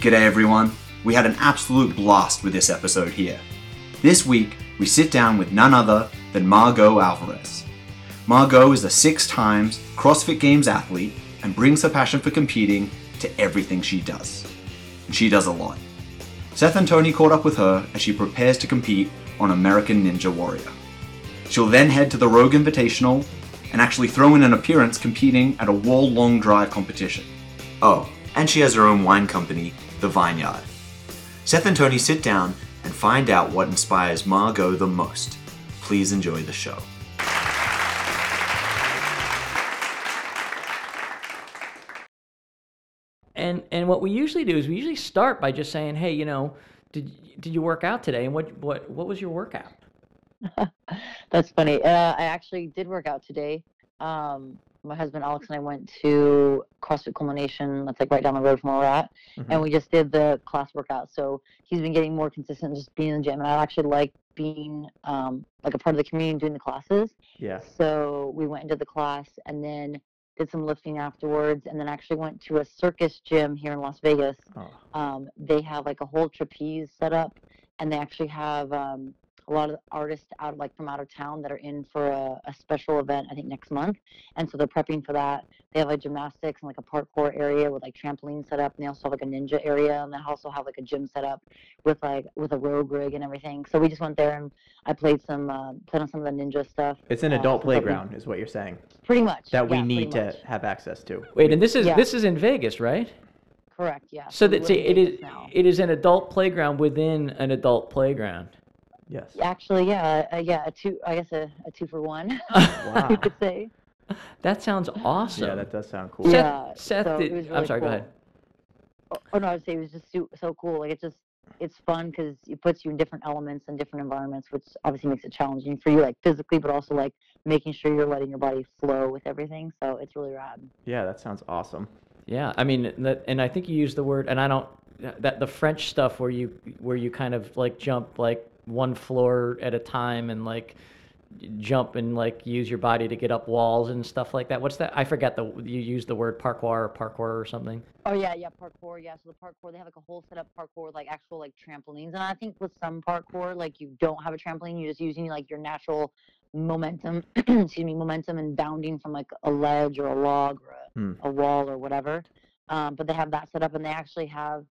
G'day everyone. We had an absolute blast with this episode here. This week, we sit down with none other than Margaux Alvarez. Margaux is a six times CrossFit Games athlete and brings her passion for competing to everything she does. And she does a lot. Seth and Tony caught up with her as she prepares to compete on American Ninja Warrior. She'll then head to the Rogue Invitational and actually throw in an appearance competing at a World Long Drive competition. Oh, and she has her own wine company, The Vineyard. Seth and Tony sit down and find out what inspires Margaux the most. Please enjoy the show. And and what we usually do is we usually start by just saying, "Hey, you know, did did you work out today? And what what what was your workout?" That's funny. Uh, I actually did work out today. Um, my husband Alex and I went to CrossFit Culmination. That's like right down the road from where we're at, and we just did the class workout. So he's been getting more consistent, just being in the gym, and I actually like being um, like a part of the community and doing the classes. Yeah. So we went into the class and then did some lifting afterwards, and then actually went to a circus gym here in Las Vegas. Oh, Um, they have like a whole trapeze set up, and they actually have um, a lot of artists out like from out of town that are in for a, a special event. I think next month, and so they're prepping for that. They have like gymnastics and like a parkour area with like trampoline set up, and they also have like a ninja area, and they also have like a gym set up with like with a rogue rig and everything. So we just went there and I played some uh, played on some of the ninja stuff. it's an uh, adult so that we- playground, is what you're saying, pretty much that we yeah, need to have access to. Wait, and this is Yeah. this is in Vegas, right? Correct. Yeah. So we that see, it is now. it is an adult playground within an adult playground. Yes. Actually, yeah, uh, yeah, a two. I guess a, a two for one. Wow. you could say. That sounds awesome. Yeah, that does sound cool. Seth, Yeah, Seth so did, it was I'm really sorry, go cool. ahead. Oh, oh no, I would say it was just so, so cool. Like it's just it's fun because it puts you in different elements and different environments, which obviously makes it challenging for you, like physically, but also like making sure you're letting your body flow with everything. So it's really rad. Yeah, that sounds awesome. Yeah, I mean, that, and I think you used the word, and I don't that the French stuff where you where you kind of like jump like one floor at a time and like jump and like use your body to get up walls and stuff like that. What's that? I forget the you used the word parkour or parkour or something. Oh yeah, yeah, parkour. Yeah, so the parkour they have like a whole setup parkour with like actual like trampolines, and I think with some parkour like you don't have a trampoline, you're just using like your natural momentum, excuse me, momentum and bounding from like a ledge or a log or a, Hmm. a wall or whatever. Um, but they have that set up, and they actually have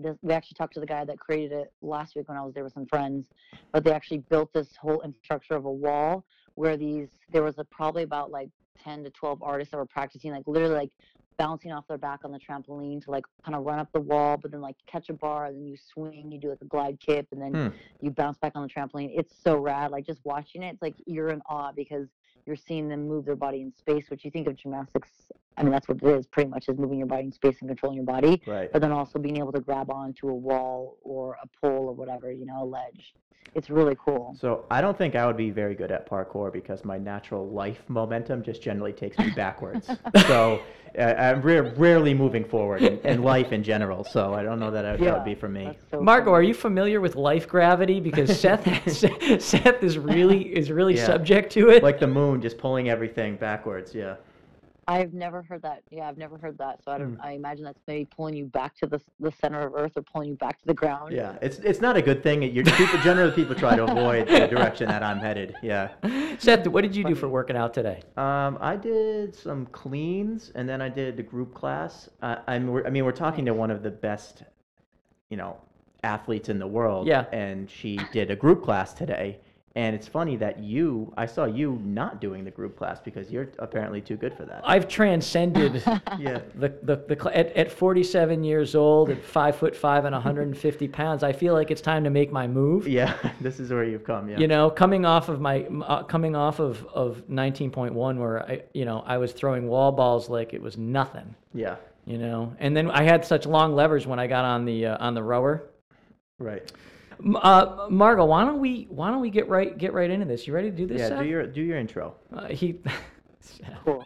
this. We actually talked to the guy that created it last week when I was there with some friends. But they actually built this whole infrastructure of a wall where these there was a, probably about like 10 to 12 artists that were practicing like literally like bouncing off their back on the trampoline to like kind of run up the wall but then like catch a bar and then you swing you do like a glide kip and then Hmm. you bounce back on the trampoline it's so rad like just watching it it's like you're in awe because you're seeing them move their body in space which you think of gymnastics i mean that's what it is pretty much is moving your body in space and controlling your body Right. but then also being able to grab onto a wall or a pole or whatever you know a ledge it's really cool So I don't think I would be very good at parkour because my natural life momentum just generally takes me backwards. so uh, I'm ra- rarely moving forward in, in life in general. So I don't know that, I, that would be for me. that's so Margaux, funny. are you familiar with life gravity? Because Seth Seth is really is really Yeah. subject to it. Like the moon, just pulling everything backwards. Yeah. I've never heard that. Yeah, I've never heard that. So I don't. Hmm. I imagine that's maybe pulling you back to the the center of Earth or pulling you back to the ground. Yeah. It's it's not a good thing. You're, people generally people try to avoid the direction that I'm headed. Yeah. Seth, what did you do for working out today? Um, I did some cleans, and then I did a group class. Uh, I'm, I mean, we're talking to one of the best, you know, athletes in the world. Yeah. And she did a group class today. And it's funny that you, I saw you not doing the group class because you're apparently too good for that. I've transcended yeah. the the, the cl- at, at 47 years old, at five foot five and 150 pounds. I feel like it's time to make my move. Yeah. This is where you've come. Yeah. You know, coming off of my uh, coming off of of 19.1, where I you know I was throwing wall balls like it was nothing. Yeah. You know, and then I had such long levers when I got on the uh, on the rower. Right. M- Uh, Margaux, why don't we why don't we get right get right into this? You ready to do this? Yeah. Seth? Do your do your intro. Uh, he. Cool.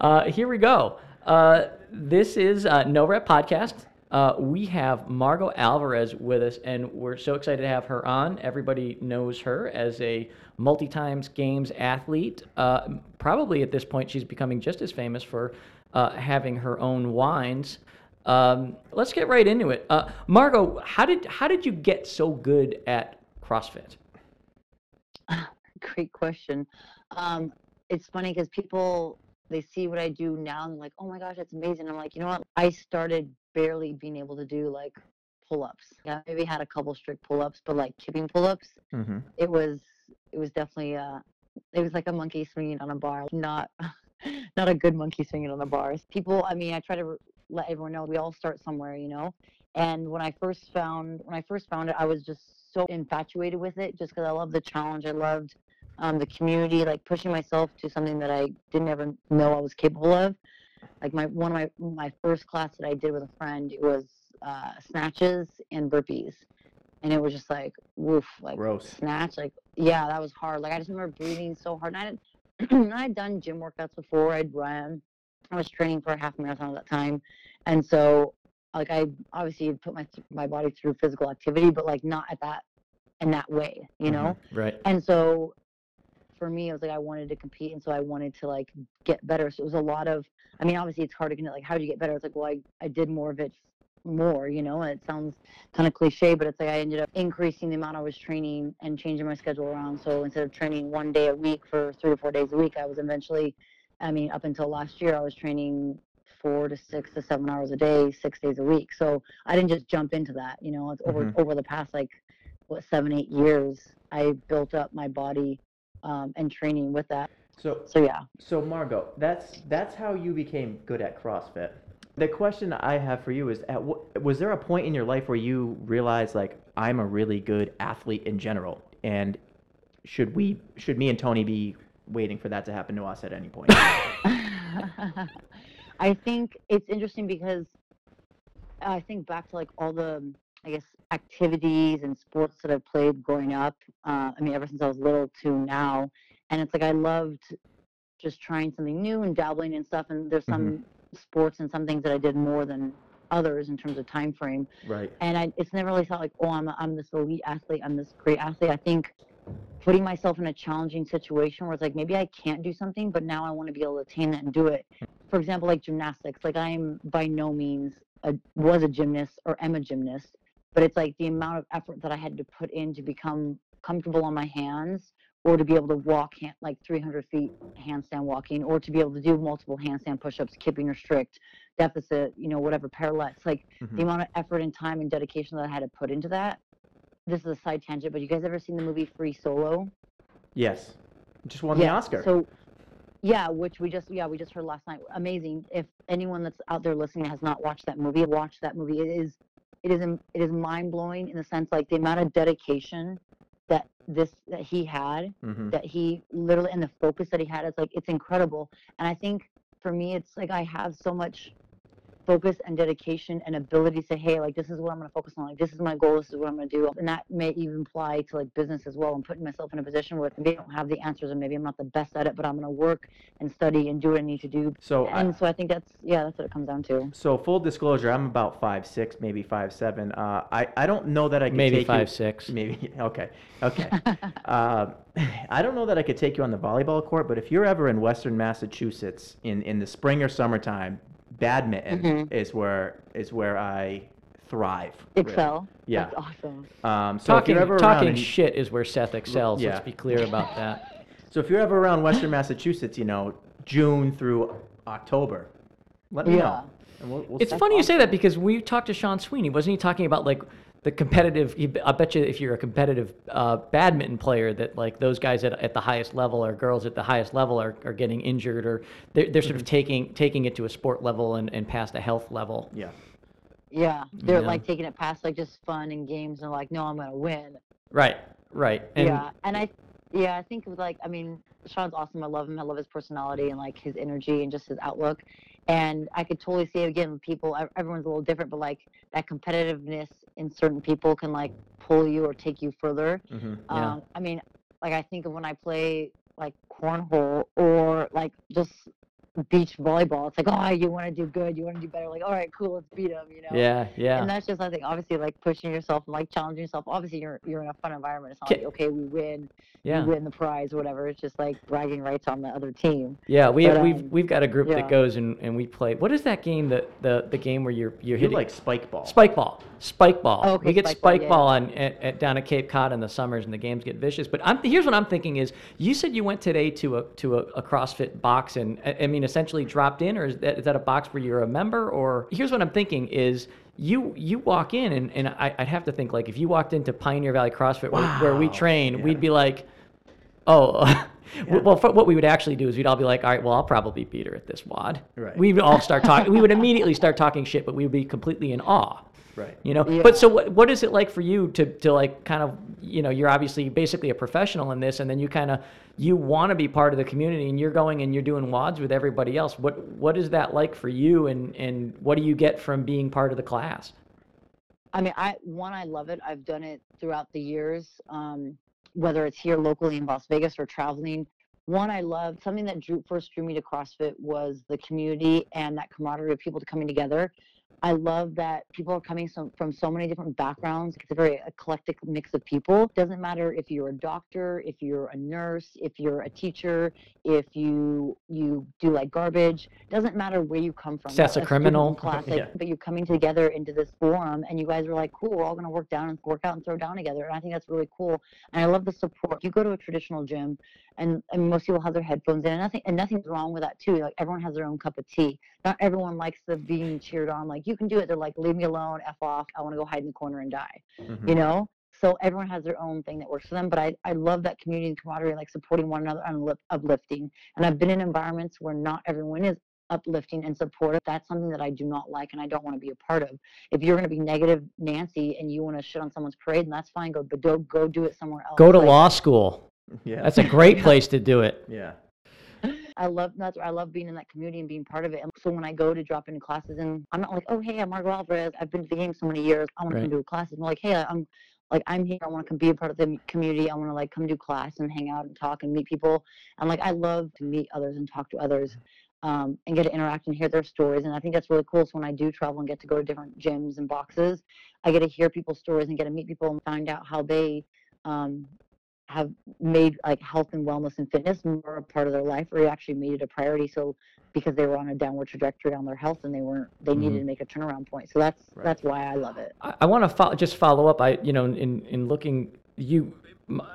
uh, here we go. Uh, this is uh, No Rep Podcast. Uh, we have Margaux Alvarez with us, and we're so excited to have her on. Everybody knows her as a multi times games athlete. Uh, probably at this point, she's becoming just as famous for uh, having her own wines. Um, let's get right into it. Uh, Margaux, how did how did you get so good at CrossFit? Great question. Um, it's funny because people they see what I do now and they're like, "Oh my gosh, that's amazing!" I'm like, you know what? I started barely being able to do like pull-ups. Yeah, maybe had a couple strict pull-ups, but like kipping pull-ups, Mm-hmm. it was it was definitely uh, it was like a monkey swinging on a bar, not not a good monkey swinging on the bars. People, I mean, I try to r- let everyone know we all start somewhere, you know. And when I first found when I first found it, I was just so infatuated with it, just because I loved the challenge. I loved um, the community, like pushing myself to something that I didn't ever know I was capable of. Like my one of my my first class that I did with a friend, it was uh, snatches and burpees, and it was just like woof, like Gross. snatch, like yeah, that was hard. Like I just remember breathing so hard. And I had I'd done gym workouts before. I'd run. I was training for a half marathon at that time, and so like I obviously put my my body through physical activity, but like not at that in that way, you know. Mm-hmm. Right. And so for me, it was like I wanted to compete, and so I wanted to like get better. So it was a lot of. I mean, obviously it's hard to get like how do you get better? It's like well, I I did more of it more, you know. And it sounds kind of cliche, but it's like I ended up increasing the amount I was training and changing my schedule around. So instead of training one day a week for three to four days a week, I was eventually, I mean, up until last year, I was training four to six to seven hours a day, six days a week. So I didn't just jump into that, you know. It's over Mhm. over the past like what seven eight years, I built up my body um, and training with that. So So yeah. So Margaux, that's that's how you became good at CrossFit. The question I have for you is: at what, was there a point in your life where you realized like I'm a really good athlete in general, and should we should me and Tony be waiting for that to happen to us at any point? I think it's interesting because I think back to like all the, I guess, activities and sports that I've played growing up. Uh, I mean, ever since I was little to now, and it's like I loved just trying something new and dabbling and stuff. And there's some sports and some things that I did more than others in terms of time frame right. and I, it's never really felt like oh I'm, I'm this elite athlete i'm this great athlete i think putting myself in a challenging situation where it's like maybe i can't do something but now i want to be able to attain that and do it for example like gymnastics like i'm by no means a, was a gymnast or am a gymnast but it's like the amount of effort that i had to put in to become comfortable on my hands or to be able to walk hand, like 300 feet handstand walking or to be able to do multiple handstand push-ups kipping or strict deficit you know whatever parallettes like Mhm. the amount of effort and time and dedication that I had to put into that. This is a side tangent, but you guys ever seen the movie Free Solo? Yes. Just won the Yeah, Oscar. So, yeah, which we just yeah we just heard last night. Amazing. If anyone that's out there listening has not watched that movie, watch that movie. It is it is it is mind blowing in the sense like the amount of dedication that this that he had hmm that he literally and the focus that he had is like it's incredible and i think for me it's like i have so much focus and dedication and ability to say hey like this is what i'm going to focus on like this is my goal this is what i'm going to do and that may even apply to like business as well and putting myself in a position where maybe i don't have the answers and maybe i'm not the best at it but i'm going to work and study and do what i need to do So I, and so i think that's yeah that's what it comes down to so full disclosure, I'm about five six, maybe five seven. Uh, I I don't know that I could Maybe take you- five six. Maybe okay, okay. uh, I don't know that I could take you on the volleyball court, but if you're ever in Western Massachusetts in, in the spring or summertime, badminton Mhm. is where is where I thrive. really. excel Yeah. that's awesome Um, so talking ever talking and- shit is where Seth excels. yeah. Let's be clear about that. so if you're ever around Western Massachusetts, you know June through October, let me Yeah. know. And we'll, we'll It's set- funny you say that because we talked to Sean Sweeney. Wasn't he talking about like the competitive? he- I bet you if you're a competitive uh, badminton player, that like those guys at, at the highest level or girls at the highest level are, are getting injured or they're, they're sort of taking taking it to a sport level and, and past a health level. Yeah. yeah they're Yeah. like taking it past like just fun and games and like no i'm going to win Right. Right. And yeah, and I, yeah, I think with like, I mean, Sean's awesome. I love him. I love his personality and like his energy and just his outlook. And I could totally see again, people, everyone's a little different, but like that competitiveness in certain people can like pull you or take you further. hmm Yeah. Um, I mean, like I think of when I play like cornhole or like just beach volleyball. It's like, oh, you want to do good, you want to do better. Like, all right, cool, let's beat them. You know. Yeah, yeah. And that's just I think obviously like pushing yourself and like challenging yourself. Obviously you're you're in a fun environment. It's not Ca- like okay we win, yeah. we win the prize, or whatever. It's just like bragging rights on the other team. Yeah, we But, we've um, we've got a group yeah. that goes and, and we play. What is that game that the the game where you're you're You hitting like spike ball. spike ball, spike ball. Oh, okay, we get spike ball, spike yeah. on at, at, down at Cape Cod in the summers, and the games get vicious. But I'm here's what I'm thinking is you said you went today to a to a, a CrossFit box, and I, I mean essentially dropped in, or is that is that a box where you're a member? Or here's what I'm thinking is. You you walk in and, and I, I'd have to think like if you walked into Pioneer Valley CrossFit where, where we train, yeah. we'd be like, Oh, well, for, what we would actually do is we'd all be like, all right, well, I'll probably beat her at this WOD. Right. We would all start talking. we would immediately start talking shit, but we would be completely in awe. Right. You know. Yeah. But so, what, what is it like for you to to like kind of you know you're obviously basically a professional in this, and then you kind of you want to be part of the community, and you're going and you're doing WODs with everybody else. What what is that like for you, and and what do you get from being part of the class? I mean, I one, I love it. I've done it throughout the years, um, whether it's here locally in Las Vegas or traveling. One, I love something that drew first drew me to CrossFit was the community and that camaraderie of people coming together. I love that people are coming so, from so many different backgrounds. It's a very eclectic mix of people. Doesn't matter if you're a doctor, if you're a nurse, if you're a teacher, if you you do like garbage. Doesn't matter where you come from. That's a in criminal. class, like, Yeah. but you're coming together into this forum, and you guys are like, cool. We're all gonna work down and work out and throw down together. And I think that's really cool. And I love the support. You go to a traditional gym, and, and most people have their headphones in, and nothing and nothing's wrong with that too. Like everyone has their own cup of tea. Not everyone likes the being cheered on. Like you can do it. They're like, leave me alone, f off. I want to go hide in the corner and die. Mhm. You know. So everyone has their own thing that works for them. But I, I love that community and camaraderie, like supporting one another and uplifting. And I've been in environments where not everyone is uplifting and supportive. That's something that I do not like and I don't want to be a part of. If you're going to be negative Nancy and you want to shit on someone's parade, then that's fine. Go, but go go do it somewhere else. Go to Like, law school. Yeah. That's a great place to do it. yeah. I love that's I love being in that community and being part of it. And so when I go to drop into classes, and I'm not like, oh hey, I'm Margaux Alvarez. I've been to the game so many years. I want to come do a class. I'm like, hey, I'm like I'm here. I want to come be a part of the community. I want to like come do class and hang out and talk and meet people. And like I love to meet others and talk to others. Um, and get to interact and hear their stories. And I think that's really cool. So when I do travel and get to go to different gyms and boxes, I get to hear people's stories and get to meet people and find out how they um, have made like health and wellness and fitness more a part of their life or you actually made it a priority so because they were on a downward trajectory on their health and they weren't they mm-hmm. needed to make a turnaround point so that's Right. that's why i love it I, I want to fo- just follow up. I, you know, in in looking, you,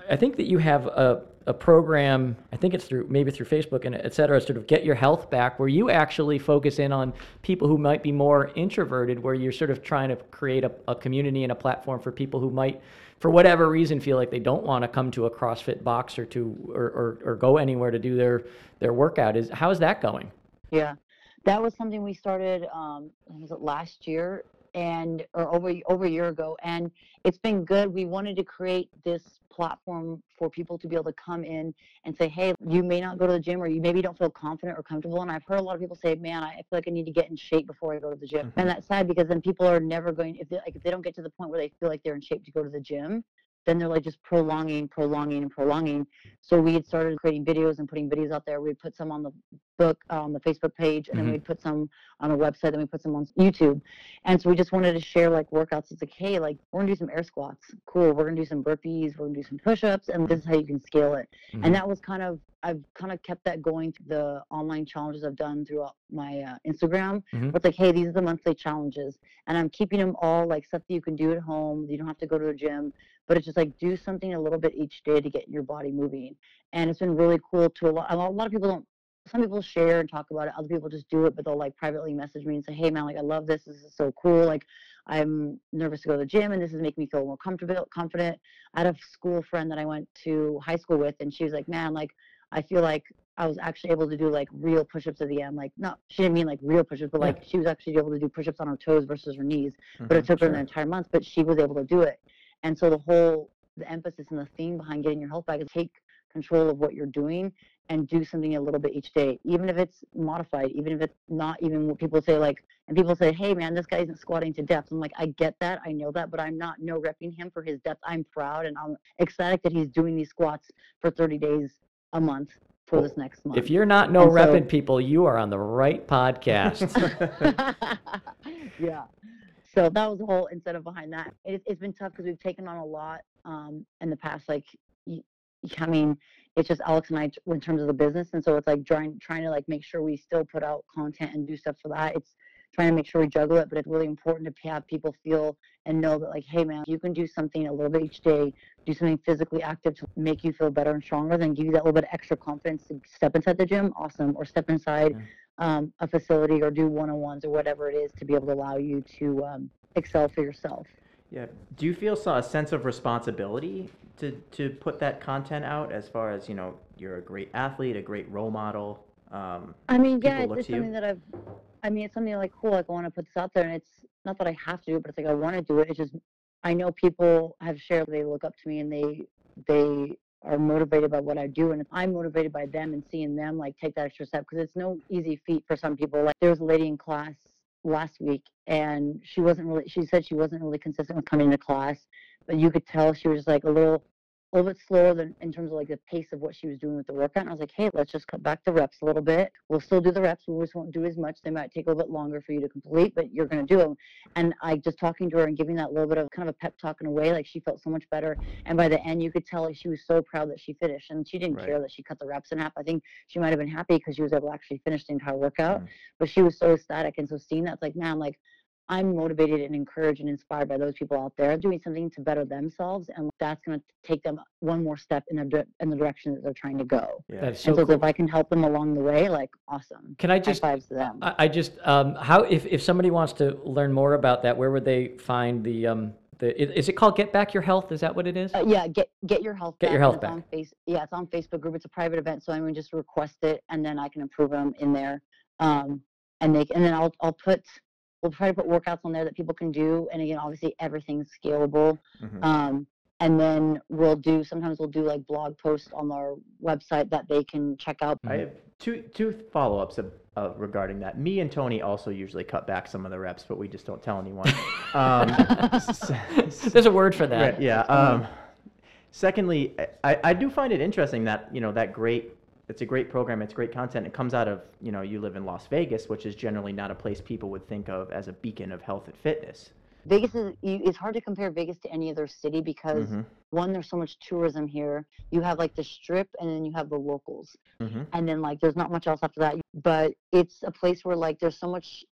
i think that you have a a program. I think it's through maybe through Facebook and et cetera. Sort of get your health back, where you actually focus in on people who might be more introverted, where you're sort of trying to create a, a community and a platform for people who might, for whatever reason, feel like they don't want to come to a CrossFit box or to or, or, or go anywhere to do their their workout. Is how is that going? yeah that was something we started um was it last year and or over over a year ago and it's been good we wanted to create this platform for people to be able to come in and say hey you may not go to the gym or you maybe don't feel confident or comfortable and i've heard a lot of people say man i feel like i need to get in shape before i go to the gym and mm-hmm. that's sad because then people are never going if they like if they don't get to the point where they feel like they're in shape to go to the gym then they're like just prolonging prolonging and prolonging. So we had started creating videos and putting videos out there. We put some on the book uh, on the facebook page and Mhm. then we'd put some on a website then we put some on youtube. And so we just wanted to share like workouts. It's like hey like we're gonna do some air squats. Cool. We're gonna do some burpees. We're gonna do some push-ups and this is how you can scale it. Mhm. and that was kind of i've kind of kept that going through the online challenges i've done throughout my uh, instagram. Mhm. it's like hey these are the monthly challenges. And i'm keeping them all like stuff that you can do at home. You don't have to go to the gym but it's just like do something a little bit each day to get your body moving and it's been really cool to a lot a lot of people don't some people share and talk about it other people just do it but they'll like privately message me and say hey man like i love this this is so cool like i'm nervous to go to the gym and this is making me feel more comfortable confident. I had a school friend that i went to high school with and she was like man like i feel like i was actually able to do like real push-ups at the end like not she didn't mean like real push-ups but Yeah. like she was actually able to do push-ups on her toes versus her knees but it Mhm, took her an entire month but she was able to do it and so the whole the emphasis and the theme behind getting your health back is take control of what you're doing and do something a little bit each day even if it's modified even if it's not even what people say like and people say hey man this guy isn't squatting to depth i'm like i get that i know that but i'm not no repping him for his depth i'm proud and i'm ecstatic that he's doing these squats for 30 days a month for Well, this next month. If you're not no And so- repping people, you are on the right podcast. yeah. So that was the whole incentive behind that. It, it's been tough because we've taken on a lot um, in the past. Like, I mean, it's just Alex and I in terms of the business, and so it's like trying trying to like make sure we still put out content and do stuff for that. It's trying to make sure we juggle it, but it's really important to have people feel and know that like, hey man, you can do something a little bit each day, do something physically active to make you feel better and stronger, then give you that little bit of extra confidence to step inside the gym. Awesome, or step inside um, a facility or do one-on-ones or whatever it is to be able to allow you to um, excel for yourself. Yeah. Do you feel so- a sense of responsibility to, to put that content out as far as, you know, you're a great athlete, a great role model? Um, I mean, yeah, it's, it's something that I've. I mean, it's something like cool. Like I want to put this out there, and it's not that I have to do it, but it's like I want to do it. It's just I know people have shared. They look up to me, and they they are motivated by what I do, and if I'm motivated by them and seeing them like take that extra step, because it's no easy feat for some people. Like there was a lady in class last week, and she wasn't really. She said she wasn't really consistent with coming to class, but you could tell she was like a little a little bit slower than in terms of like the pace of what she was doing with the workout. And I was like, hey, let's just cut back the reps a little bit. We'll still do the reps. We just won't do as much. They might take a little bit longer for you to complete, but you're going to do them. And I just talking to her and giving that little bit of kind of a pep talk in a way, like she felt so much better. And by the end, you could tell like she was so proud that she finished. And she didn't Right. care that she cut the reps in half. I think she might have been happy because she was able to actually finish the entire workout. Mm. But she was so ecstatic. And so seeing that's like, man, like I'm motivated and encouraged and inspired by those people out there doing something to better themselves, and that's going to take them one more step in the di- in the direction that they're trying to go. yeah. That's and so so cool. if I can help them along the way, like awesome. Can I High just fives to them. I, I just um, how if, if somebody wants to learn more about that, where would they find the um the is it called Get Back Your Health? Is that what it is? Uh, yeah, get get your health. Get back, Your Health it's Back. On face, yeah, it's on Facebook group. It's a private event, so anyone just request it, and then I can approve them in there. Um, and they and then I'll I'll put we'll try to put workouts on there that people can do, and again, obviously everything's scalable. Mhm. Um, and then we'll do sometimes we'll do like blog posts on our website that they can check out. I have two two follow ups uh, regarding that. Me and Tony also usually cut back some of the reps, but we just don't tell anyone. um, s- s- There's a word for that. Right, yeah. Um, secondly, I, I do find it interesting that you know that great. It's a great program. It's great content. It comes out of you know you live in Las Vegas, which is generally not a place people would think of as a beacon of health and fitness. Vegas is it's hard to compare Vegas to any other city because Mhm, one there's so much tourism here. You have like the strip and then you have the locals. mhm. and then like there's not much else after that but it's a place where like there's so much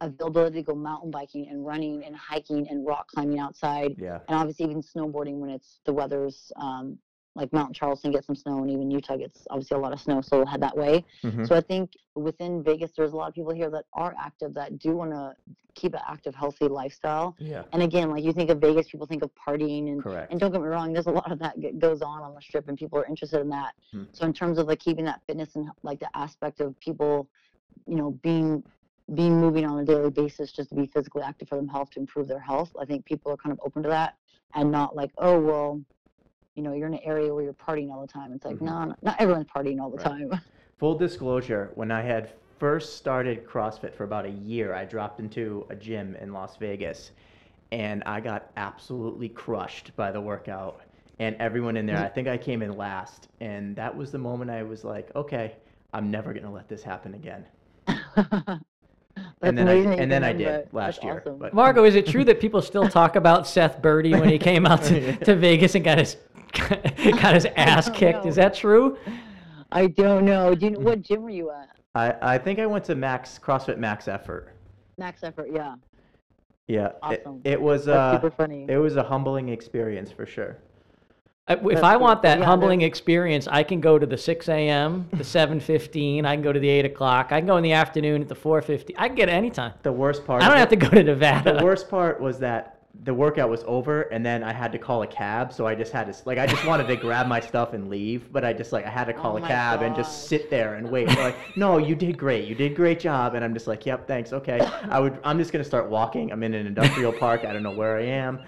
availability to go mountain biking and running and hiking and rock climbing outside Yeah. and obviously even snowboarding when it's the weather's um like Mount Charleston gets some snow and even Utah gets obviously a lot of snow so we'll head that way mhm. so I think within Vegas there's a lot of people here that are active that do want to keep an active healthy lifestyle Yeah. and again like you think of Vegas people think of partying and Correct. and don't get me wrong, there's a lot of that goes on on the strip, and people are interested in that. Hmm. So in terms of like keeping that fitness and like the aspect of people, you know, being being moving on a daily basis just to be physically active for them health to improve their health, I think people are kind of open to that and not like, oh well, you know, you're in an area where you're partying all the time. It's like, Mhm. no, no, not everyone's partying all the Right. time. Full disclosure, when I had first started CrossFit for about a year, I dropped into a gym in Las Vegas and I got absolutely crushed by the workout. And everyone in there, I think I came in last. And that was the moment I was like, okay, I'm never going to let this happen again. That's and then I, amazing that you and then I did last That's year. awesome. But Margaux, is it true that people still talk about Seth Birdie when he came out to, to Vegas and got his got his ass don't kicked? Is that true? I don't know. Do you know what gym were you at? I, I think I went to Max CrossFit Max Effort. Max Effort, yeah. Yeah, it, Awesome. it was That's uh, super funny. it was a humbling experience for sure. I- If I want that Yeah, humbling there's- experience, I can go to the 6 a.m., the 7:15. I can go to the 8 o'clock. I can go in the afternoon at the 4:50. I can get it anytime. The worst part. I don't of have it- to go to Nevada. the worst part was that the workout was over and then I had to call a cab. So I just had to like I just wanted to grab my stuff and leave, but I just like I had to call Oh a my cab and just sit there and wait. They're like, no, you did great. You did great job. And I'm just like, yep, thanks. Okay. I would. I'm just gonna start walking. I'm in an industrial park. I don't know where I am.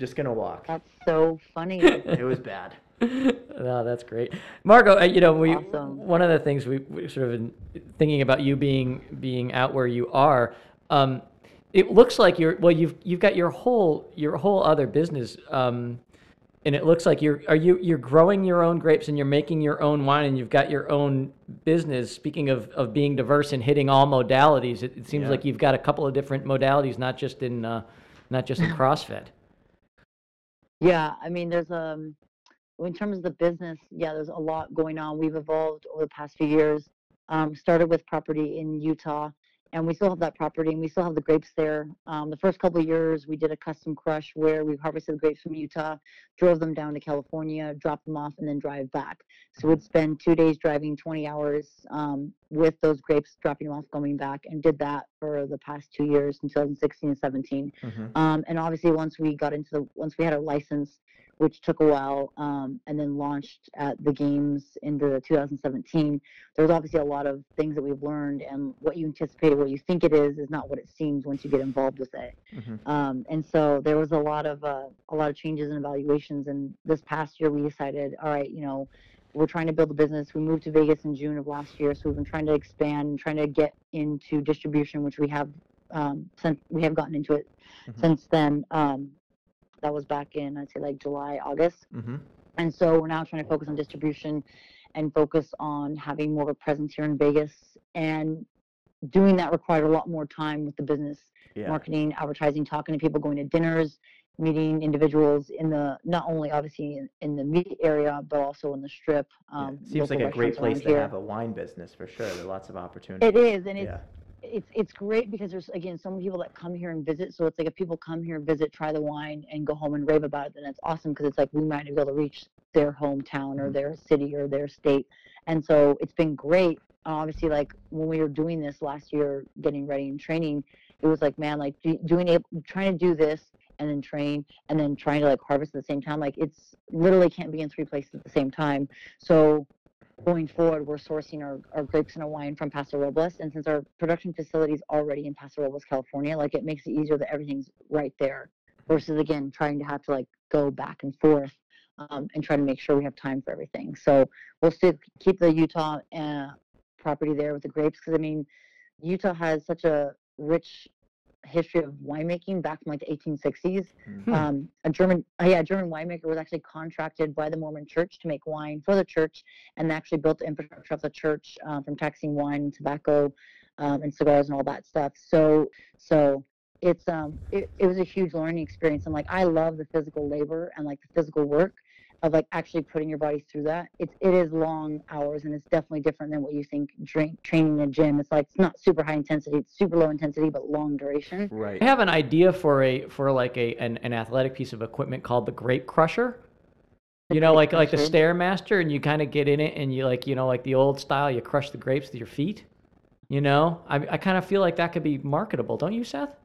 just gonna walk. That's so funny. It was bad. no, that's great, Margaux. Uh, you know, we Awesome. one of the things we, we sort of in thinking about you being being out where you are. Um, it looks like you're well. You've you've got your whole your whole other business um, and it looks like you're are you you're growing your own grapes and you're making your own wine and you've got your own business. Speaking of, of being diverse and hitting all modalities, it, it seems Yeah. like you've got a couple of different modalities, not just in uh, not just in CrossFit. Yeah, I mean, there's um, in terms of the business, yeah, there's a lot going on. We've evolved over the past few years. Um, started with property in Utah, and we still have that property, and we still have the grapes there. Um, the first couple years, we did a custom crush where we harvested the grapes from Utah, drove them down to California, dropped them off, and then drive back. So we'd spend two days driving 20 hours um, with those grapes, dropping off, going back, and did that for the past two years in 2016 and 17. Mhm. Um, and obviously, once we got into the, once we had our license, which took a while, um, and then launched at the games into 2017, there was obviously a lot of things that we've learned, and what you anticipated, what you think it is, is not what it seems once you get involved with it. Mhm. Um, and so there was a lot of uh, a lot of changes and evaluations. And this past year, we decided, all right, you know, we're trying to build a business. We moved to Vegas in June of last year, so we've been trying to expand trying to get into distribution, which we have um, since we have gotten into it Mhm. since then. Um, that was back in I'd say like July, August. Mhm. And so we're now trying to focus on distribution and focus on having more of a presence here in Vegas. And doing that required a lot more time with the business Yeah. marketing, advertising, talking to people, going to dinners, meeting individuals in the not only obviously in, in the meat area, but also in the strip. Yeah. Um, Seems like a great place to here. have a wine business for sure. There are lots of opportunities. It is, and it's Yeah. it's it's great because there's again so many people that come here and visit. So it's like if people come here and visit, try the wine, and go home and rave about it, then it's awesome because it's like we might be able to reach their hometown or Mhm. their city or their state, and so it's been great. Obviously, like when we were doing this last year, getting ready and training, it was like man, like doing able, trying to do this and then train and then trying to like harvest at the same time. Like it's literally can't be in three places at the same time. So going forward, we're sourcing our, our grapes and our wine from Paso Robles. And since our production facility is already in Paso Robles, California, like it makes it easier that everything's right there versus again trying to have to like go back and forth um, and try to make sure we have time for everything. So we'll still keep the Utah uh, property there with the grapes because I mean, Utah has such a rich history of winemaking back from like the 1860s Mhm. Hmm. um, a German, uh, yeah, a German winemaker was actually contracted by the Mormon Church to make wine for the church, and they actually built the infrastructure of the church uh, from taxing wine, and tobacco, um, and cigars and all that stuff. So, so it's um, it, it was a huge learning experience, and like I love the physical labor and like the physical work of like actually putting your body through that. It's it is long hours, and it's definitely different than what you think. Drink training in a gym, it's like it's not super high intensity, it's super low intensity, but long duration. Right. I have an idea for a for like a an, an athletic piece of equipment called the Grape Crusher. You know, like like the Stairmaster, and you kind of get in it, and you like you know like the old style, you crush the grapes with your feet. You know, I I kind of feel like that could be marketable, don't you, Seth?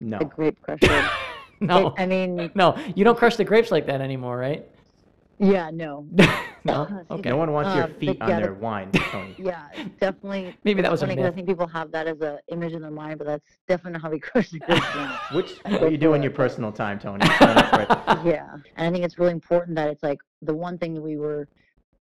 No. The grape crusher. No, It- I mean, no, you don't crush the grapes like that anymore, right? Yeah, no. no, okay. No one wants your Um, but feet on yeah, their the- wine, Tony. Yeah, it's definitely. Maybe that was a funny 'cause I myth. think people have that as a image in their mind, but that's definitely not how we crush the grapes now. Which what you do in your personal time, Tony? Sign up for it. yeah, and I think it's really important that it's like the one thing that we were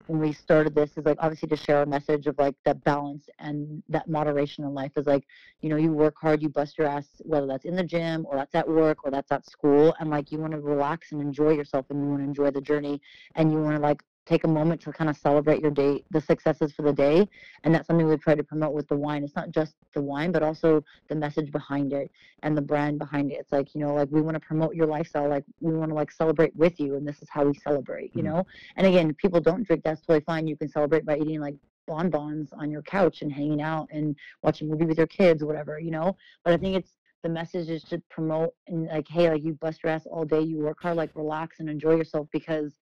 when we started this is like obviously to share a message of like that balance and that moderation in life is like you know you work hard you bust your ass whether that's in the gym or that's at work or that's at school and like you want to relax and enjoy yourself and you want to enjoy the journey and you want to like take a moment to kind of celebrate your day the successes for the day and that's something we try to promote with the wine. It's not just the wine but also the message behind it and the brand behind it. It's like you know like we want to promote your lifestyle like we want to like celebrate with you and this is how we celebrate you Mhm. know? And again people don't drink that's totally fine. You can celebrate by eating like bonbons on your couch and hanging out and watching a movie with your kids or whatever you know? But i think it's the message is to promote and like hey like you bust your ass all day you work hard like relax and enjoy yourself because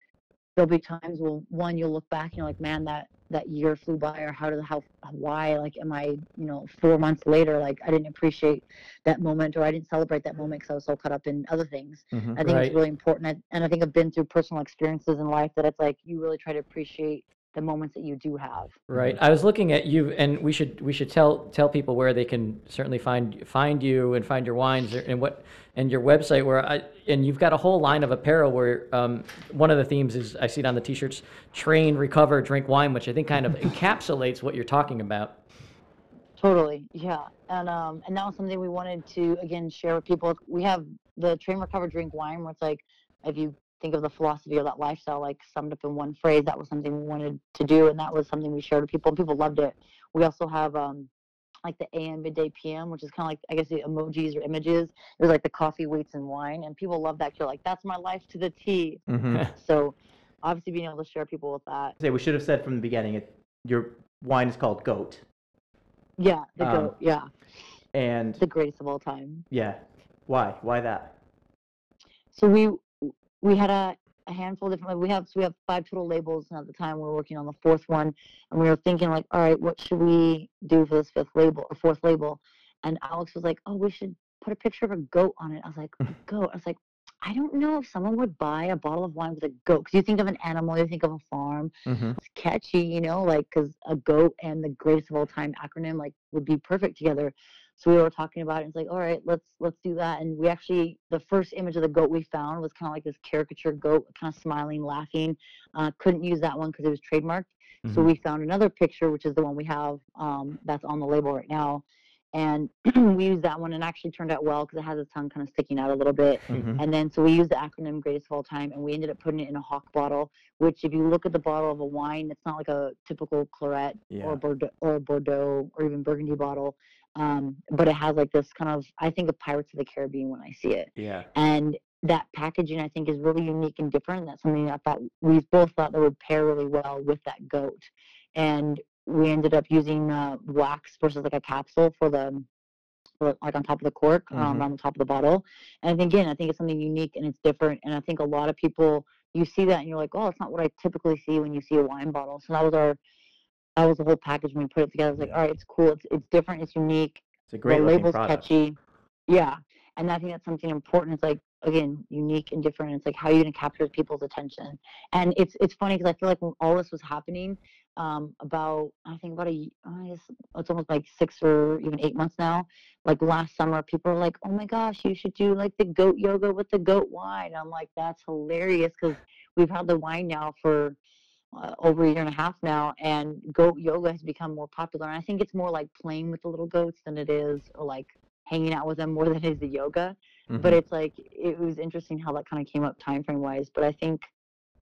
there'll be times well one you'll look back and you're like man that that year flew by or how did how why like am i you know four months later like i didn't appreciate that moment or i didn't celebrate that moment because i was so caught up in other things Mhm. i think Right. it's really important and i think i've been through personal experiences in life that it's like you really try to appreciate the moments that you do have Right. I was looking at you, and we should we should tell tell people where they can certainly find find you and find your wines and what and your website where I and you've got a whole line of apparel where um, one of the themes is I see it on the t-shirts train recover drink wine which I think kind of encapsulates what you're talking about. Totally, yeah, and um, and that was something we wanted to again share with people. We have the train recover drink wine, where it's like if you think of the philosophy or that lifestyle like summed up in one phrase. That was something we wanted to do, and that was something we shared with people, and people loved it. We also have um, like the AM, midday, PM, which is kind of like I guess the emojis or images. It was like the coffee, weights, and wine, and people love that. You're like, that's my life to the T. hmm So obviously being able to share people with that. Say we should have said from the beginning. It, your wine is called Goat, Yeah, the Um, goat. Yeah, and the greatest of all time. yeah, why? Why that? So we we had a, a handful of different. We have so we have five total labels, and at the time we were working on the fourth one, and we were thinking like, all right, what should we do for this fifth label or fourth label? And Alex was like, oh, we should put a picture of a goat on it. I was like, a goat. I was like, I don't know if someone would buy a bottle of wine with a goat because you think of an animal, you think of a farm. hmm It's catchy, you know, like because a goat and the greatest of all time acronym like would be perfect together. So we were talking about it. And it's like, all right, let's let's do that. And we actually the first image of the goat we found was kind of like this caricature goat, kind of smiling, laughing. Uh, couldn't use that one because it was trademarked. So Mhm. we found another picture, which is the one we have um, that's on the label right now. And we used that one and actually turned out well because it has its tongue kind of sticking out a little bit. hmm And then so we used the acronym greatest of all time and we ended up putting it in a hock bottle, which if you look at the bottle of a wine, it's not like a typical claret Yeah. or Bordeaux or Bordeaux or even Burgundy bottle. Um, but it has like this kind of I think of Pirates of the Caribbean when I see it. Yeah. And that packaging I think is really unique and different. That's something I thought we both thought that would pair really well with that goat. And we ended up using uh, wax versus like a capsule for the like on top of the cork, um, Mhm. around the top of the bottle. And again, I think it's something unique and it's different. And I think a lot of people you see that and you're like, oh, it's not what I typically see when you see a wine bottle. So that was our that was the whole package when we put it together. It's like, all right, it's cool, it's it's different, it's unique It's a great the label's product. catchy. Yeah. And I think that's something important. It's like again, unique and different. It's like how are you gonna capture people's attention. And it's it's funny because I feel like when all this was happening, um, about I think about a I guess it's almost like six or even eight months now. Like last summer, people were like, "Oh my gosh, you should do like the goat yoga with the goat wine." I'm like, "That's hilarious," because we've had the wine now for uh, over a year and a half now, and goat yoga has become more popular. And I think it's more like playing with the little goats than it is, or like hanging out with them more than it is the yoga. But Mhm. it's like it was interesting how that kind of came up time frame wise. But I think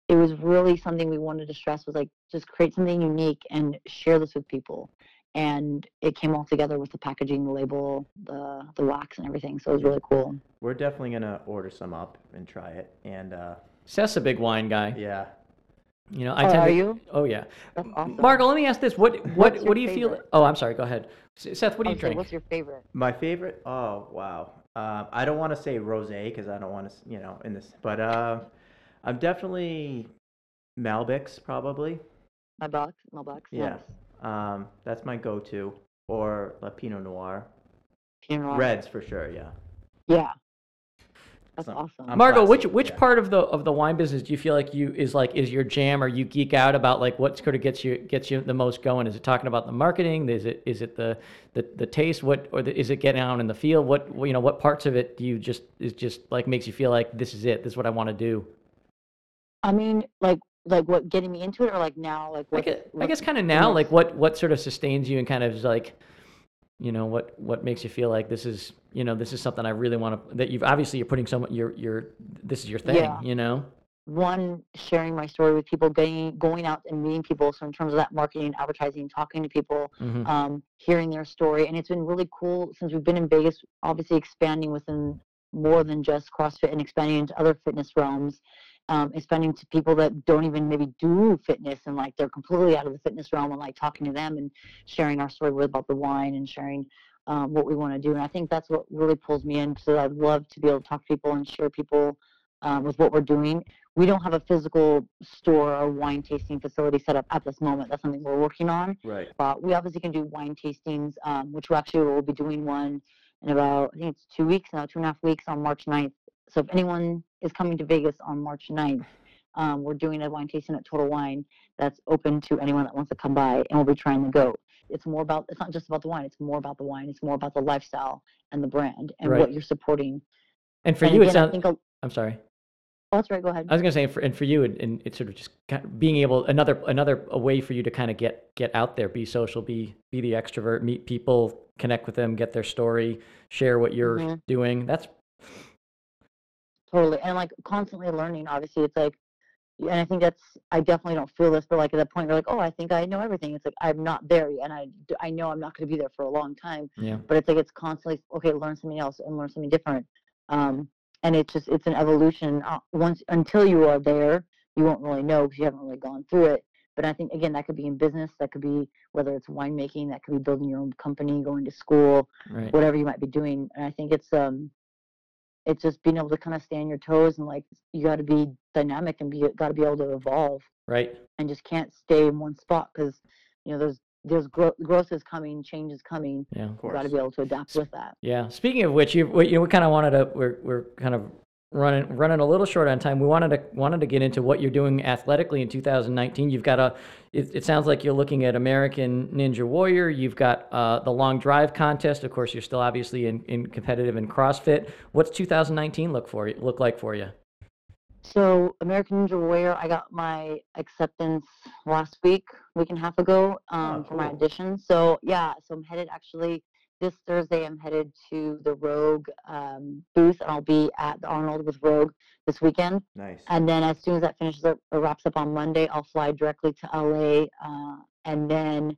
it was really something we wanted to stress was like just create something unique and share this with people. And it came all together with the packaging, the label, the the wax, and everything. So it was really cool. We're definitely gonna order some up and try it. And uh, Seth's a big wine guy. yeah, You know, I Oh, tend are to. you? Oh yeah. That's awesome. Margaux, let me ask this: What what what do you feel? Oh, I'm sorry. Go ahead. Seth, what do you was drink? What's your favorite? my favorite. Oh wow. Um, I don't want to say rosé because I don't want to, you know, in this. But uh, I'm definitely Malbecs probably. My box, my box. Yeah. Nice. Um, that's my go-to. Or La Pinot Noir. Pinot Noir. Reds for sure. Yeah. Yeah. That's So, awesome. I'm Margaux, which which yeah. part of the of the wine business do you feel like you is like is your jam or you geek out about like what sort of gets you gets you the most going? Is it talking about the marketing? Is it is it the the, the taste? What or the, is it getting out in the field? What you know what parts of it do you just is just like makes you feel like this is it? This is what I want to do. I mean, like, like what getting me into it, or like now, like I what? guess, I guess kind of now, like what what sort of sustains you and kind of is like, you know, what what makes you feel like this is you know this is something I really want to that you've obviously you're putting so much your your this is your thing, Yeah. you know. one sharing my story with people, getting going out and meeting people. So in terms of that marketing, advertising, talking to people, hmm um, hearing their story, and it's been really cool since we've been in Vegas. Obviously, expanding within more than just CrossFit and expanding into other fitness realms. Um, expanding to people that don't even maybe do fitness and like they're completely out of the fitness realm and like talking to them and sharing our story with about the wine and sharing um, what we want to do. And I think that's what really pulls me in. So I'd love to be able to talk to people and share people um, with what we're doing. We don't have a physical store or wine tasting facility set up at this moment. That's something we're working on. Right. But we obviously can do wine tastings, um, which we actually will be doing one in about, I think it's two weeks now, two and a half weeks on March 9th. So if anyone is coming to Vegas on March 9th, um, we're doing a wine tasting at Total Wine that's open to anyone that wants to come by, and we'll be trying the goat. It's more about, it's not just about the wine, it's more about the wine, it's more about the lifestyle and the brand and Right. what you're supporting. And for and you, again, it I sounds. think, a- oh, I'm sorry. that's right, go ahead. I was gonna say, for, and for you, and, and it's sort of just kind of being able another another a way for you to kind of get get out there, be social, be be the extrovert, meet people, connect with them, get their story, share what you're Mhm. doing. That's totally. And like constantly learning. Obviously, it's like, and I think that's I definitely don't feel this, but like at that point, you're like, oh, I think I know everything. It's like I'm not there yet, and i i know I'm not going to be there for a long time. Yeah. But it's like it's constantly okay, learn something else and learn something different. Um, and it's just it's an evolution. Uh, once until you are there, you won't really know because you haven't really gone through it. But I think again, that could be in business. That could be whether it's winemaking. That could be building your own company, going to school, Right. whatever you might be doing. And I think it's um, it's just being able to kind of stay on your toes and like you got to be dynamic and be got to be able to evolve Right. and just can't stay in one spot because you know there's there's growth growth is coming, change is coming. Yeah. Of You course. got to be able to adapt with that. Yeah. Speaking of which, you we, you know, we kind of wanted to we're we're kind of running running a little short on time. We wanted to wanted to get into what you're doing athletically in 2019. You've got a it, it sounds like you're looking at American Ninja Warrior. You've got uh, the long drive contest. Of course, you're still obviously in, in competitive in CrossFit. What's 2019 look for you look like for you? So American Ninja Warrior, I got my acceptance last week, week and a half ago, um, for my audition. So yeah, so I'm headed actually this Thursday. I'm headed to the Rogue um, booth, and I'll be at the Arnold with Rogue this weekend. Nice. And then as soon as that finishes up or wraps up on Monday, I'll fly directly to LA, uh, and then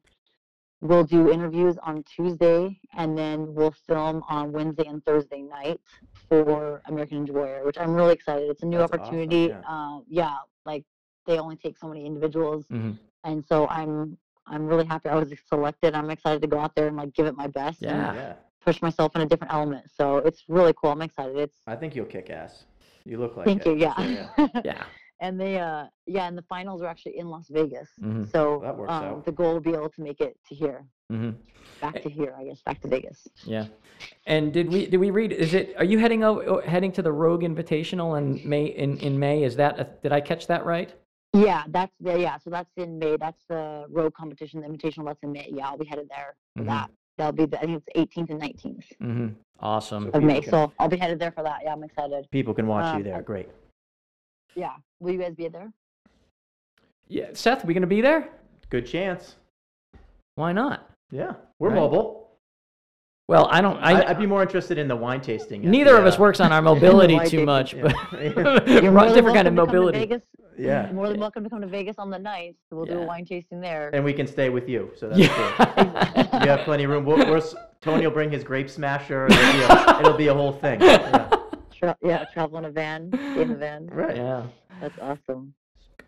we'll do interviews on Tuesday, and then we'll film on Wednesday and Thursday night for American Warrior, which I'm really excited. It's a new That's awesome, opportunity. yeah. Uh, yeah, like they only take so many individuals, hmm and so I'm I'm really happy I was selected. I'm excited to go out there and like give it my best and Yeah. yeah. push myself in a different element. So it's really cool. I'm excited. It's I think you'll kick ass. You look like thank it. you. Yeah. so, yeah. Yeah. and they uh yeah and the finals are actually in las vegas Mhm. so That works um, out. the goal will be able to make it to here Mm-hmm. back to here i guess back to vegas Yeah. And did we did we read? Is it? Are you heading o- heading to the Rogue Invitational in May? In, in May, is that? A, did I catch that right? Yeah that's the yeah so that's in may that's the Rogue competition the invitational that's in may yeah i'll be headed there for Mhm. that that'll be the, i think it's 18th and 19th Mm-hmm. Awesome. of People may can- so i'll be headed there for that yeah i'm excited People can watch you Um, there. Great. yeah will you guys be there Yeah, Seth, we gonna be there? Good chance. Why not? Yeah. We're Right. mobile. Well, I don't. I, I, would be more interested in the wine tasting. at neither the, of us uh, works on our mobility Wine too tasting, much, yeah. but you're more than different kind of welcome to come to mobility. vegas Yeah. you're more than welcome to come to vegas on the ninth we'll do Yeah. a wine tasting there And we can stay with you. So that's cool. Yeah. You have plenty of room. We'll, we're, s- Tony will bring his grape smasher. It'll be a, it'll be a whole thing. Yeah. Tra- yeah travel in a van in a van Right. yeah. That's awesome.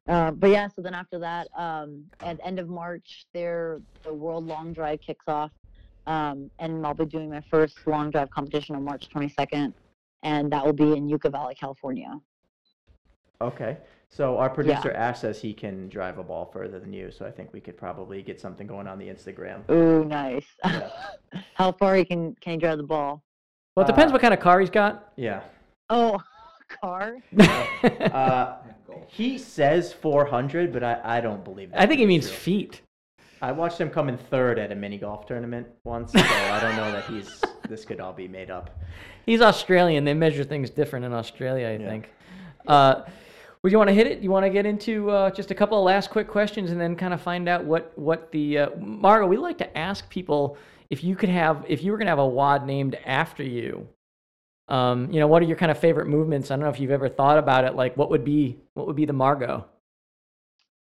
Uh, but yeah, so then after that, um, at end of March, there the World Long Drive kicks off, um, and I'll be doing my first long drive competition on March 22nd, and that will be in Yucca Valley, California. Okay. So our producer Ash says he can drive a ball further than you. So I think we could probably get something going on the Instagram. Ooh, nice. Yeah. How far he can can he drive the ball? Well, it depends Uh, what kind of car he's got. Yeah. Oh, car. Uh, he says 400, but I, I don't believe that. I think he means true. feet. I watched him come in third at a mini golf tournament once, so I don't know that he's. This could all be made up. He's Australian. They measure things different in Australia, I Yeah. think. Uh, would you want to hit it? You want to get into uh, just a couple of last quick questions and then kind of find out what what the uh, Margaux? We like to ask people if you could have if you were going to have a WOD named after you. Um, you know, what are your kind of favorite movements? I don't know if you've ever thought about it. Like, what would be what would be the Margaux?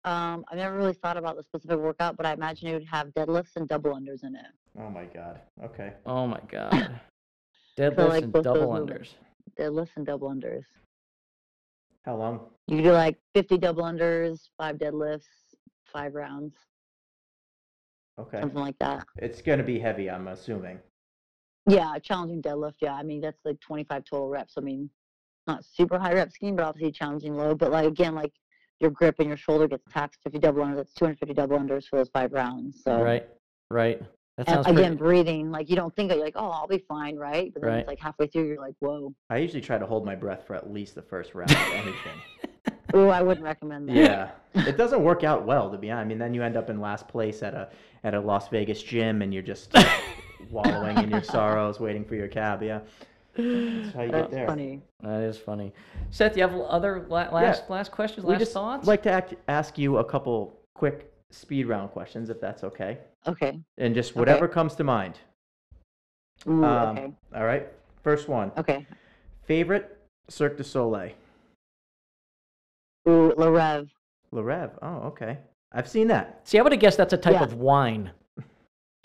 Um, I've never really thought about the specific workout, but I imagine it would have deadlifts and double unders in it. Oh my god. Okay. Oh my god, deadlifts like and both double unders. movements. Deadlifts and double unders. How long? You could do like 50 double unders, five deadlifts, five rounds, Okay. something like that. It's gonna be heavy, I'm assuming. Yeah, challenging deadlift. Yeah, I mean that's like 25 total reps. I mean, not super high rep scheme, but obviously challenging load. But like again, like your grip and your shoulder gets taxed 50 double unders. That's 250 double unders for those five rounds. So Right, right. That and again, pretty. breathing. Like you don't think you're like, oh, I'll be fine, right? But then Right. it's like halfway through, you're like, whoa. I usually try to hold my breath for at least the first round of anything. Ooh, I wouldn't recommend that. yeah. It doesn't work out well to be honest. I mean, then you end up in last place at a at a Las Vegas gym and you're just wallowing in your sorrows, waiting for your cab. Yeah. That's how you That's get there. funny. That is funny. Seth, you have other la- last last questions, We last just thoughts? like to act, ask you a couple quick speed round questions, if that's okay, Okay. and just Okay. whatever comes to mind. Ooh, Um, okay. All right. First one. Okay. Favorite Cirque du Soleil. Ooh, La Rev. Le Rêve. Oh, okay. I've seen that. See, I would have guessed that's a type Yeah. of wine.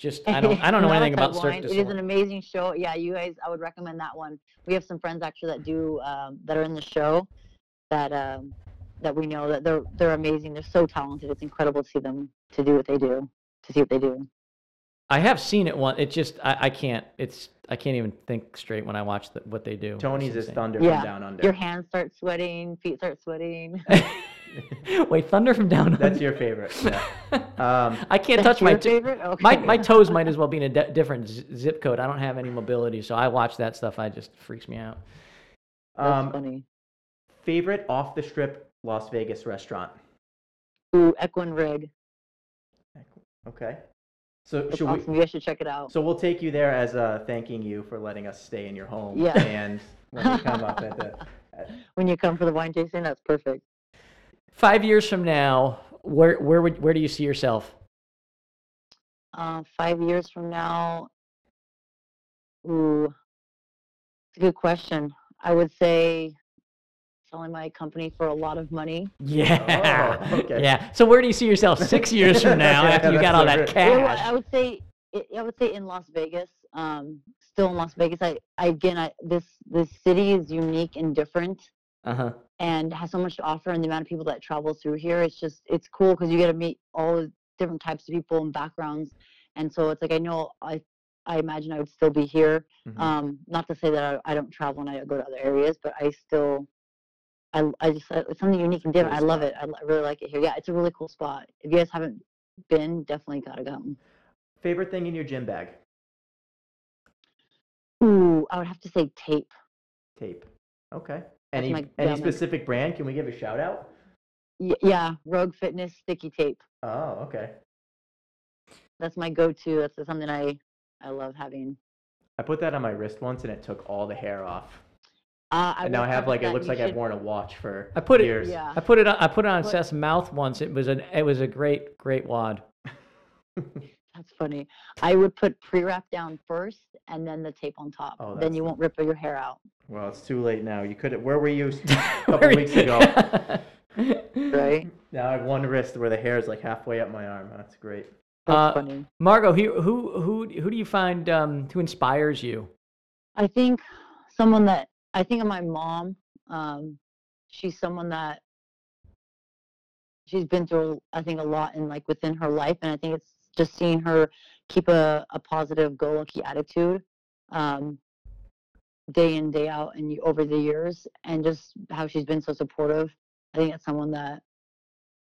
Just I don't I don't know anything about type Cirque wine. du It is an amazing show. Yeah, you guys, I would recommend that one. We have some friends actually that do um, that are in the show that um, that we know that they're they're amazing. They're so talented. It's incredible to see them to do what they do. To see what they do. I have seen it one. It just I, I can't. It's I can't even think straight when I watch the, what they do. Tony's is. Thunder Yeah, from Down Under. Your hands start sweating, feet start sweating. Wait, Thunder from Down Under. That's your favorite. Yeah. Um, I can't touch my your t- Okay. my my toes might as well be in a di- different z- zip code. I don't have any mobility, so I watch that stuff. I just freaks me out. That's um, funny. favorite off the strip Las Vegas restaurant. Ooh, Echo & Rig. Okay. So It's should we? awesome. You guys should check it out. So we'll take you there as uh, thanking you for letting us stay in your home. Yeah. And when you come up at the, when you come for the wine tasting, that's perfect. Five years from now, where where would where do you see yourself? Uh, five years from now, ooh, it's a good question. I would say selling my company for a lot of money. Yeah, Oh, okay. yeah. So where do you see yourself six years from now Yeah, after you got all so that good. Yeah, well, cash? I would say, it, I would say in Las Vegas. Um, still in Las Vegas. I, I again, I, this this city is unique and different. Uh huh. and has so much to offer and the amount of people that travel through here it's just it's cool because you get to meet all the different types of people and backgrounds and so it's like i know i i imagine i would still be here Mhm. um not to say that I, I don't travel and i go to other areas but i still i, I just uh, it's something unique and different i love it I, li- really like it here yeah it's a really cool spot if you guys haven't been definitely gotta go. favorite thing in your gym bag. ooh i would have to say tape Tape. Okay. Any any specific brand? Can we give a shout out? y- yeah rogue fitness sticky tape Oh, okay. that's my go-to that's something i i love having I put that on my wrist once and it took all the hair off. Uh, I and now I have like it looks you like I've worn a watch for I put it- years. Yeah. I put it on, I put it on What- Seth's mouth once. It was an it was a great great WOD. That's funny. I would put pre-wrap down first and then the tape on top. Oh, then that's you won't rip your hair out. Well, it's too late now. You could. Where were you a couple weeks ago? Right? Now I have one wrist where the hair is like halfway up my arm. That's great. That's Uh, funny. Margaux, who who who who do you find um, who inspires you? I think someone that I think of my mom. Um, she's someone that she's been through. I think a lot in like within her life, and I think it's just seeing her keep a, a positive, go-lucky attitude, um, day in day out, and over the years, and just how she's been so supportive. I think it's someone that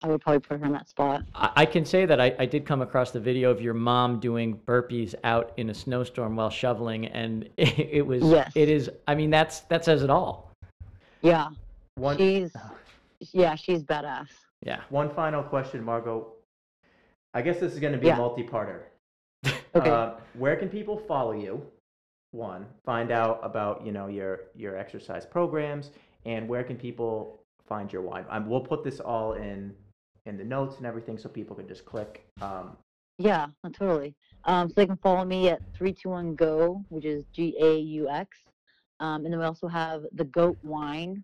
I would probably put her in that spot. I, I can say that I, I did come across the video of your mom doing burpees out in a snowstorm while shoveling, and it, it was Yes. it is. I mean, that's that says it all. Yeah, One she's yeah, she's badass. Yeah. one final question, Margaux. I guess this is going to be Yeah. a multi-parter. Okay. Uh, where can people follow you? One, find out about you know your your exercise programs, and where can people find your wine? Um, we'll put this all in in the notes and everything, so people can just click. Um, Yeah, totally. Um, so they can follow me at 321 Go, which is G A U X. Um, and then we also have the Goat Wine,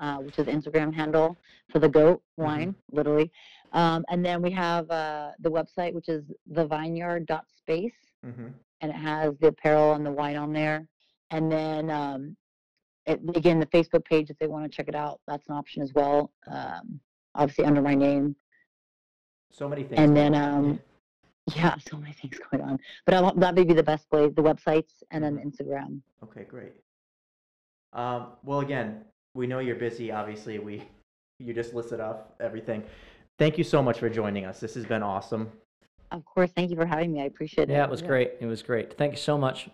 uh, which is the Instagram handle for the Goat Wine, literally. Um, and then we have uh, the website, which is thevineyard.space, mhm. and it has the apparel and the wine on there. And then um, it, again, the Facebook page, if they want to check it out, that's an option as well. Um, obviously under my name, So many things. and then um yeah so many things going on but I'll, that may be the best way the websites and then Mhm. instagram Okay, great. Um, well, again, we know you're busy. Obviously, we you just listed off everything. Thank you so much for joining us. This has been awesome. of course thank you for having me i appreciate it Yeah, it was Yeah. great. It was great. Thank you so much.